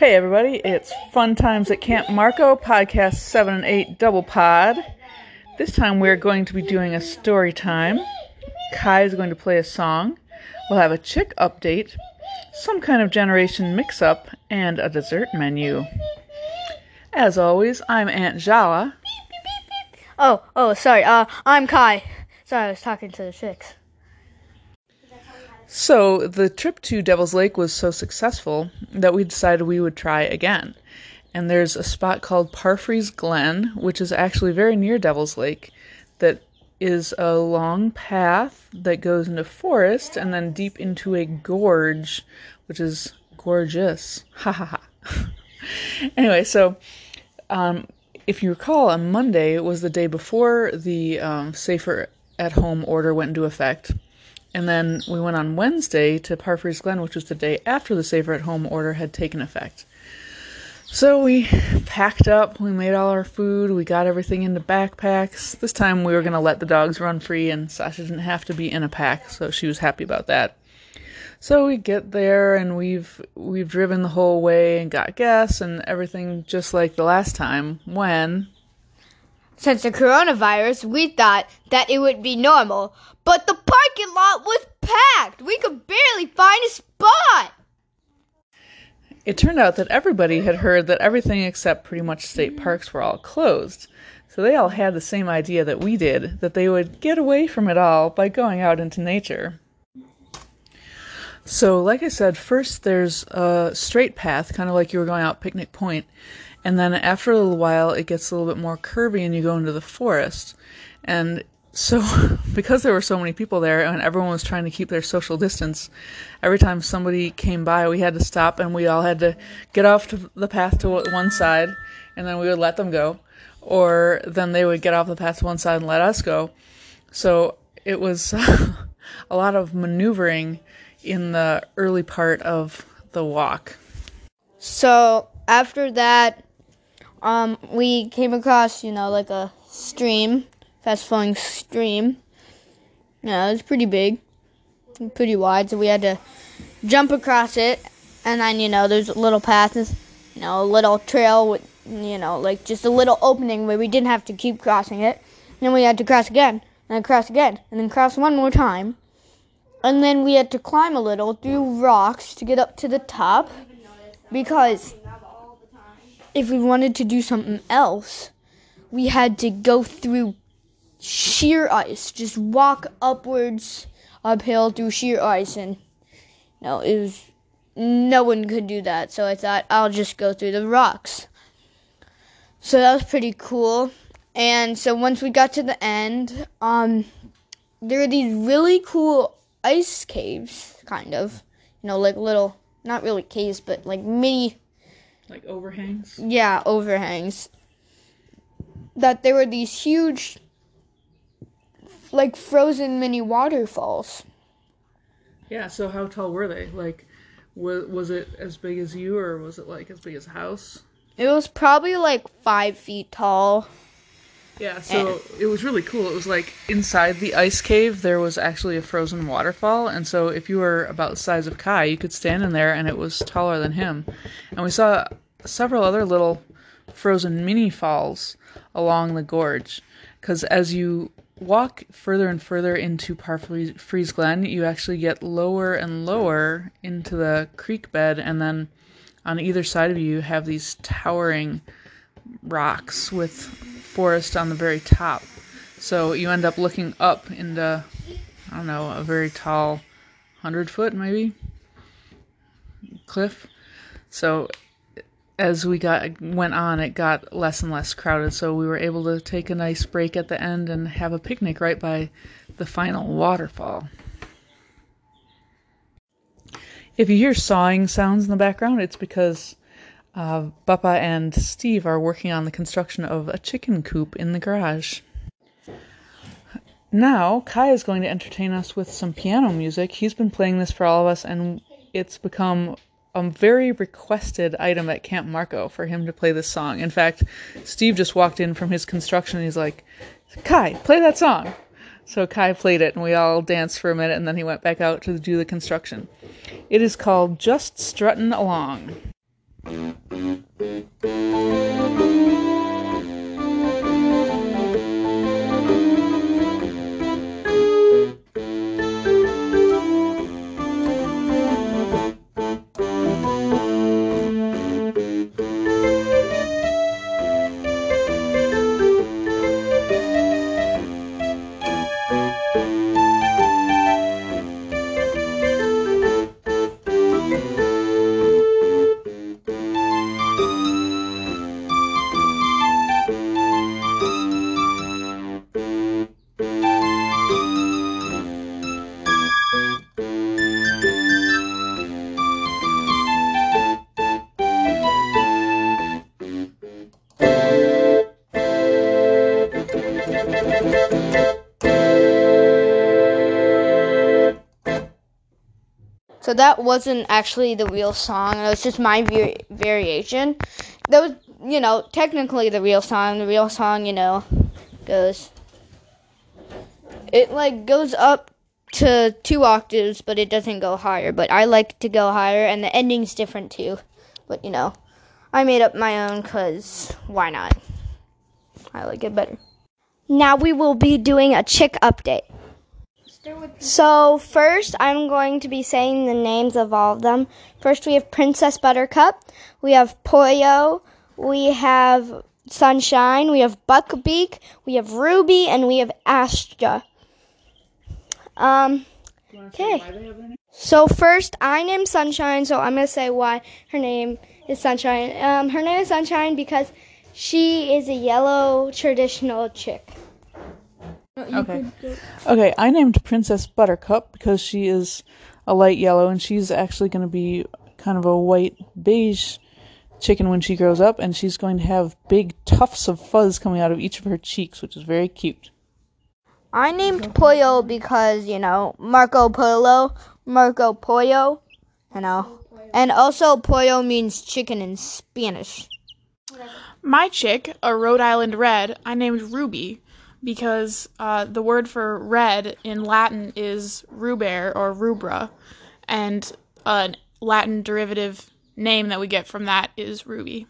Hey everybody, it's Fun Times at Camp Marco, podcast 7 and 8 double pod. This time we're going to be doing a story time. Kai is going to play a song. We'll have a chick update, some kind of generation mix up, and a dessert menu. As always, I'm Aunt Jala. Oh, oh, sorry. Uh, I'm Kai. Sorry, I was talking to the chicks. So, the trip to Devil's Lake was so successful that we decided we would try again. And there's a spot called Parfrey's Glen, which is actually very near Devil's Lake, that is a long path that goes into forest and then deep into a gorge, which is gorgeous. Ha ha ha. anyway, so um, if you recall, on Monday was the day before the um, safer at home order went into effect. And then we went on Wednesday to Parfrey's Glen, which was the day after the safer at home order had taken effect. So we packed up, we made all our food, we got everything into backpacks. This time we were going to let the dogs run free, and Sasha didn't have to be in a pack, so she was happy about that. So we get there and we've we've driven the whole way and got gas and everything just like the last time when Since the coronavirus, we thought that it would be normal, but the parking lot was packed. We could barely find a spot. It turned out that everybody had heard that everything except pretty much state mm-hmm. parks were all closed. So they all had the same idea that we did that they would get away from it all by going out into nature. So, like I said, first there's a straight path, kind of like you were going out Picnic Point, and then after a little while it gets a little bit more curvy and you go into the forest. And so, because there were so many people there and everyone was trying to keep their social distance, every time somebody came by, we had to stop and we all had to get off the path to one side and then we would let them go. Or then they would get off the path to one side and let us go. So, it was a lot of maneuvering in the early part of the walk. So after that, um, we came across, you know, like a stream, fast flowing stream. Yeah, it was pretty big, pretty wide, so we had to jump across it, and then you know, there's a little path, you know, a little trail with, you know, like just a little opening where we didn't have to keep crossing it. And then we had to cross again, and then cross again, and then cross one more time. And then we had to climb a little through rocks to get up to the top because if we wanted to do something else, we had to go through sheer ice, just walk upwards uphill through sheer ice and no, it was no one could do that. So I thought I'll just go through the rocks. So that was pretty cool. And so once we got to the end, um there were these really cool ice caves, kind of. You know, like little, not really caves, but like mini. Like overhangs? Yeah, overhangs. That there were these huge, like frozen mini waterfalls. Yeah, so how tall were they? Like, was, was it as big as you, or was it like as big as a house? It was probably like five feet tall. Yeah, eh. so it was really cool. It was like inside the ice cave, there was actually a frozen waterfall. And so if you were about the size of Kai, you could stand in there and it was taller than him. And we saw several other little frozen mini falls along the gorge. Because as you walk further and further into Parfrey's Glen, you actually get lower and lower into the creek bed. And then on either side of you, have these towering rocks with forest on the very top. So you end up looking up into, I don't know, a very tall, hundred foot maybe cliff. So as we got went on, it got less and less crowded. So we were able to take a nice break at the end and have a picnic right by the final waterfall. If you hear sawing sounds in the background, it's because uh, and Steve are working on the construction of a chicken coop in the garage. Now, Kai is going to entertain us with some piano music. He's been playing this for all of us, and it's become a very requested item at Camp Marco for him to play this song. In fact, Steve just walked in from his construction and he's like, Kai, play that song. So Kai played it, and we all danced for a minute, and then he went back out to do the construction. It is called Just Struttin' Along. So that wasn't actually the real song. It was just my var- variation. That was, you know, technically the real song. The real song, you know, goes. It like goes up to two octaves, but it doesn't go higher. But I like to go higher, and the ending's different too. But you know, I made up my own because why not? I like it better. Now we will be doing a chick update. So first, I'm going to be saying the names of all of them. First, we have Princess Buttercup, we have Pollo, we have Sunshine, we have Buckbeak, we have Ruby, and we have Astra. Um, okay. So first, I named Sunshine, so I'm gonna say why her name is Sunshine. Um, her name is Sunshine because she is a yellow traditional chick. Okay. Okay, I named Princess Buttercup because she is a light yellow and she's actually going to be kind of a white beige chicken when she grows up and she's going to have big tufts of fuzz coming out of each of her cheeks, which is very cute. I named Pollo because, you know, Marco Polo, Marco Pollo, you know. And also Pollo means chicken in Spanish. My chick, a Rhode Island Red, I named Ruby because uh, the word for red in Latin is ruber or rubra, and a Latin derivative name that we get from that is ruby.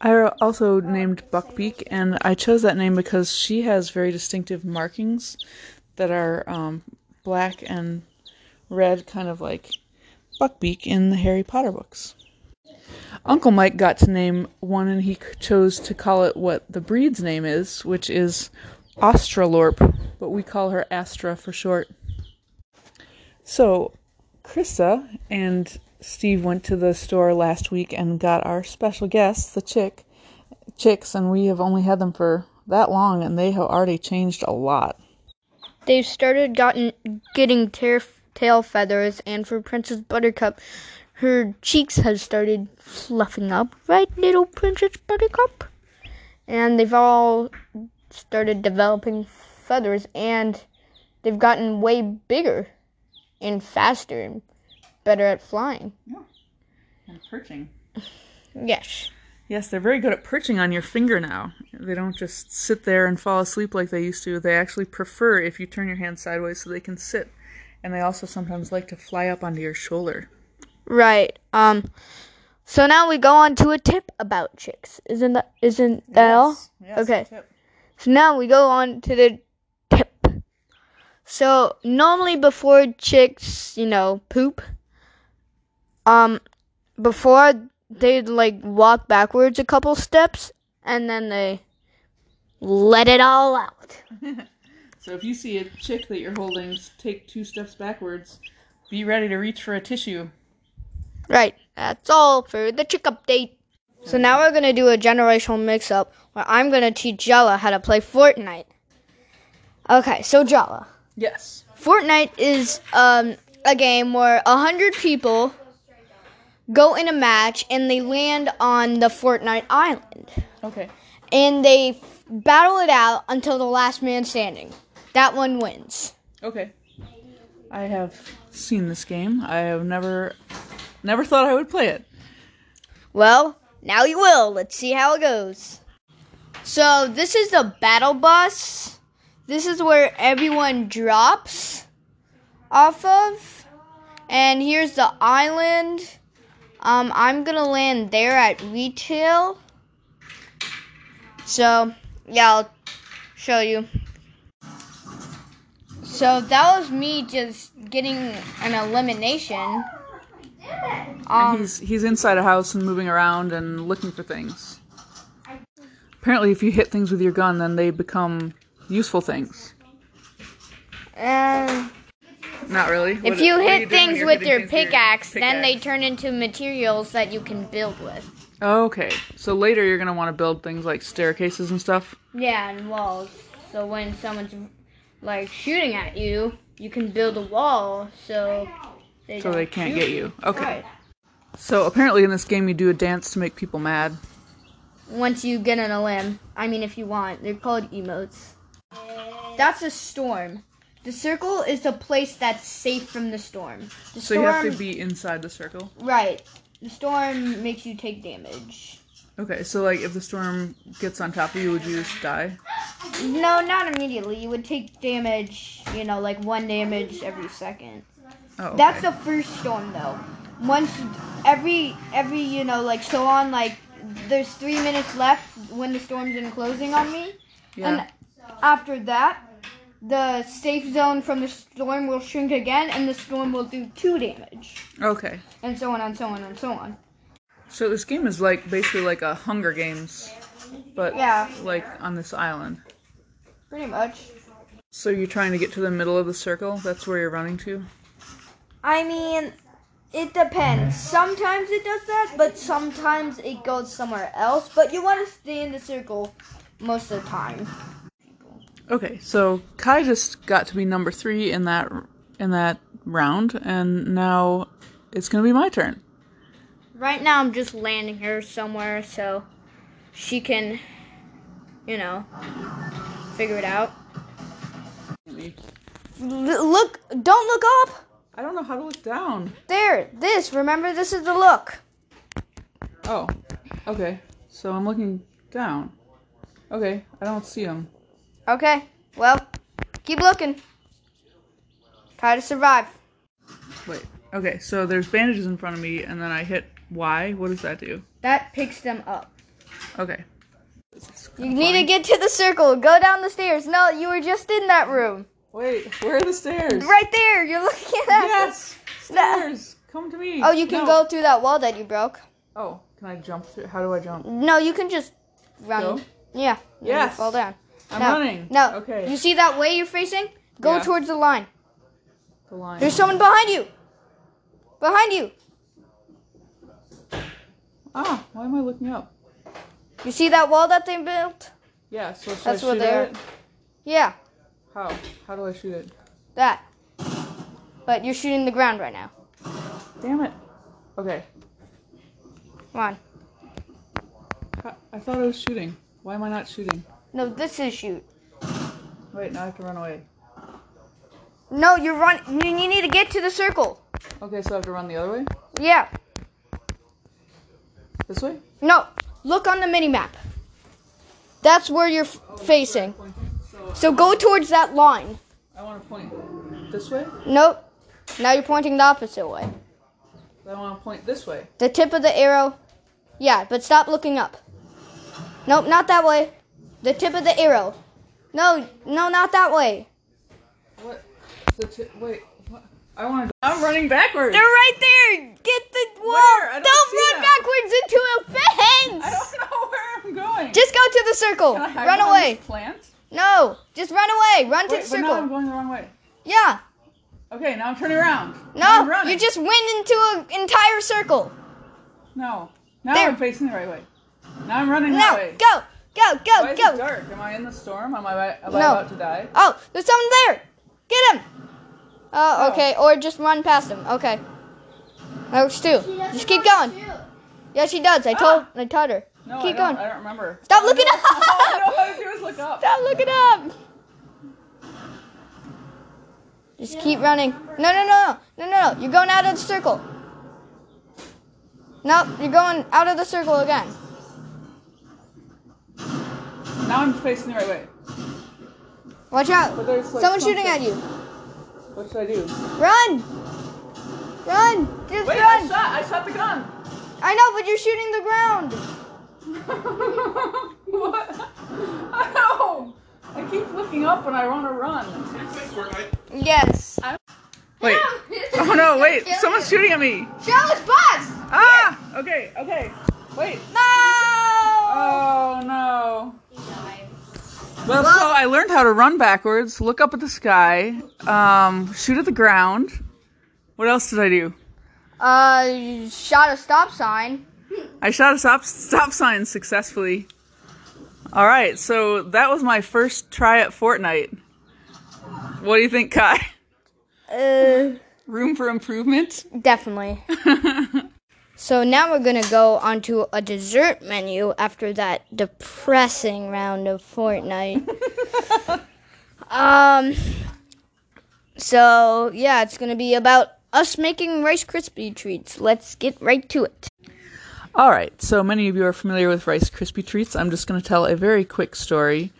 I also named Buckbeak, and I chose that name because she has very distinctive markings that are um, black and red, kind of like Buckbeak in the Harry Potter books. Uncle Mike got to name one, and he chose to call it what the breed's name is, which is Australorp, but we call her Astra for short. So, Krista and Steve went to the store last week and got our special guests, the chick chicks, and we have only had them for that long, and they have already changed a lot. They've started gotten getting tail tail feathers, and for Princess Buttercup, her cheeks have started fluffing up, right, little Princess Buttercup? And they've all started developing feathers, and they've gotten way bigger and faster and better at flying. Yeah. And perching. Yes. Yes, they're very good at perching on your finger now. They don't just sit there and fall asleep like they used to. They actually prefer if you turn your hand sideways so they can sit. And they also sometimes like to fly up onto your shoulder. Right. Um. So now we go on to a tip about chicks. Isn't that isn't that all? Yes, Okay. tip. So now we go on to the tip. So normally before chicks, you know, poop, um, before they'd like walk backwards a couple steps and then they let it all out. So if you see a chick that you're holding take two steps backwards, be ready to reach for a tissue. Right. That's all for the chick update. So now we're gonna do a generational mix up where I'm gonna teach Jella how to play Fortnite. Okay, so Jella. Yes. Fortnite is um, a game where a hundred people go in a match and they land on the Fortnite island Okay. and they battle it out until the last man standing. That one wins. Okay. I have seen this game. I have never never thought I would play it. Well, now you will. Let's see how it goes. So this is the battle bus. This is where everyone drops off of. And here's the island. Um, I'm gonna land there at retail. So, yeah, I'll show you. So that was me just getting an elimination. And Um, he's he's inside a house and moving around and looking for things. Apparently, if you hit things with your gun, then they become useful things. and Not really. if you hit doing when things with your things with pickaxe, then they turn into materials that you can build with. Okay, so later you're gonna want to build things like staircases and stuff. Yeah, and walls. So when someone's like shooting at you, you can build a wall so they So they can't get you. Okay. Right. So apparently in this game you do a dance to make people mad. Once you get on a limb, I mean, if you want, they're called emotes. That's a storm. The circle is the place that's safe from the storm. The So you have to be inside the circle. right. The storm makes you take damage. Okay, so like if the storm gets on top of you, would you just die? No, not immediately. You would take damage, you know, like one damage every second. Oh, okay. That's the first storm though. Once every every you know like so on like there's three minutes left when the storm's in closing on me, yeah. and after that, the safe zone from the storm will shrink again, and the storm will do two damage, Okay. and so on and so on and so on. So this game is like basically like a Hunger Games, but Yeah. like on this island. Pretty much. So you're trying to get to the middle of the circle. That's where you're running to. I mean, it depends. Sometimes it does that, but sometimes it goes somewhere else. But you want to stay in the circle most of the time. Okay, so Kai just got to be number three in that in that round, and now it's gonna be my turn. Right now, I'm just landing her somewhere so she can, you know, figure it out. L- look, don't look up. I don't know how to look down. There, this. Remember, this is the look. Oh, okay. So I'm looking down. Okay, I don't see him. Okay, well, keep looking. Try to survive. Wait. Okay, so there's bandages in front of me, and then I hit Y. What does that do? That picks them up. Okay. You need to get to the circle. Go down the stairs. No, you were just in that room. Wait, where are the stairs? Right there. You're looking at that. Yes, stairs. Come to me. Oh, you can No. go through that wall that you broke. Oh, can I jump through? How do I jump? No, you can just run. Go? Yeah. Yes. Fall down. I'm no, running. No. Okay. You see that way you're facing? Go Yeah. towards the line. The line. There's someone behind you. Behind you. Ah, why am I looking up? You see that wall that they built? Yeah. So That's I shoot they're. Yeah, How? How do I shoot it? that. But you're shooting the ground right now. Damn it. Okay. Come on. I- I thought I was shooting. Why am I not shooting? No, this is shoot. Wait, now I have to run away. No, you're run. You you need to get to the circle. Okay, so I have to run the other way? Yeah. This way? No. Look on the mini map. That's where you're f- facing. So go towards that line. I want to point this way. Nope. Now you're pointing the opposite way. I want to point this way. The tip of the arrow. Yeah, but stop looking up. Nope, not that way. The tip of the arrow. No, no, not that way. What? The t- wait. What? I want to. I'm running backwards. They're right there. Get the wall. Where? I don't don't run backwards into a fence. I don't know where I'm going. Just go to the circle. Can I hide Run away. Plant. No, just run away. Run to Wait, the but now I'm going the wrong way. Yeah. Okay, now I'm turning around. No, you just went into an entire circle. No. Now There. I'm facing the right way. Now I'm running that No, way. go, go, go, Why is go. it dark? Am I in the storm? Am I, am I No. about to die? Oh, there's someone there. Get him. Oh, Oh. okay. Or just run past him. Okay. That works too. Just keep going. Yeah, she does. I told. Ah. I told her. No, Keep I going. I don't remember. Stop looking up. All I know how to do is look up. Stop looking up. Just keep running. No, no, no, no, no, no. You're going out of the circle. Nope, you're going out of the circle again. Now I'm facing the right way. Watch out. Like Someone's shooting at you. What should I do? Run. Run. Just Wait, I run. shot. I shot the gun. I know, but you're shooting the ground. what? Ow! I keep looking up when I want to run. Yes. I Wait. Oh no, wait. Someone's shooting at me. Show us bus. Ah! Okay, okay. Wait. No. Oh no. Well, so I learned how to run backwards, look up at the sky, um, shoot at the ground. What else did I do? Uh, shot a stop sign. I shot a stop stop sign successfully. All right, so that was my first try at Fortnite. What do you think, Kai? Uh, Room for improvement? definitely. So now we're gonna go onto a dessert menu after that depressing round of Fortnite. um. So yeah, it's gonna be about us making Rice Krispie treats. Let's get right to it. All right, so many of you are familiar with Rice Krispie treats. I'm just going to tell a very quick story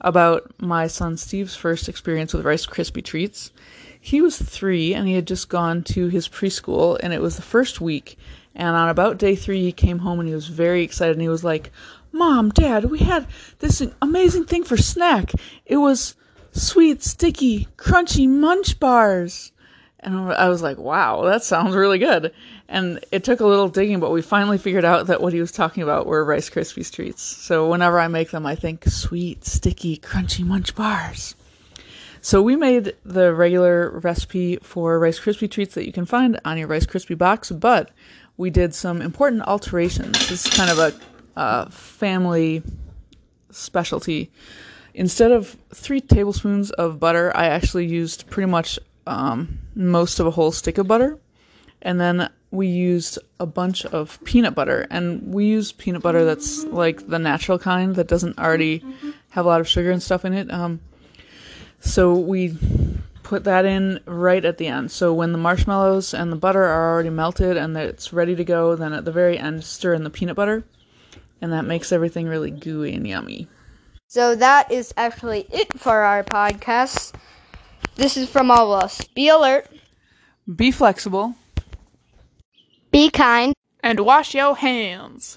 about my son Steve's first experience with Rice Krispie treats. He was three and he had just gone to his preschool, and it was the first week. And on about day three, he came home and he was very excited and he was like, Mom, Dad, we had this amazing thing for snack. It was sweet, sticky, crunchy munch bars. And I was like, wow, that sounds really good. And it took a little digging, but we finally figured out that what he was talking about were Rice Krispies treats. So whenever I make them, I think sweet, sticky, crunchy munch bars. So we made the regular recipe for Rice Krispie treats that you can find on your Rice Krispie box, but we did some important alterations. This is kind of a uh, family specialty. Instead of three tablespoons of butter, I actually used pretty much um, most of a whole stick of butter. And then we used a bunch of peanut butter. And we use peanut butter that's like the natural kind that doesn't already have a lot of sugar and stuff in it. Um, so we put that in right at the end. So when the marshmallows and the butter are already melted and it's ready to go, then at the very end, stir in the peanut butter. And that makes everything really gooey and yummy. So that is actually it for our podcast. This is from all of us. Be alert, Be flexible. be kind. And wash your hands.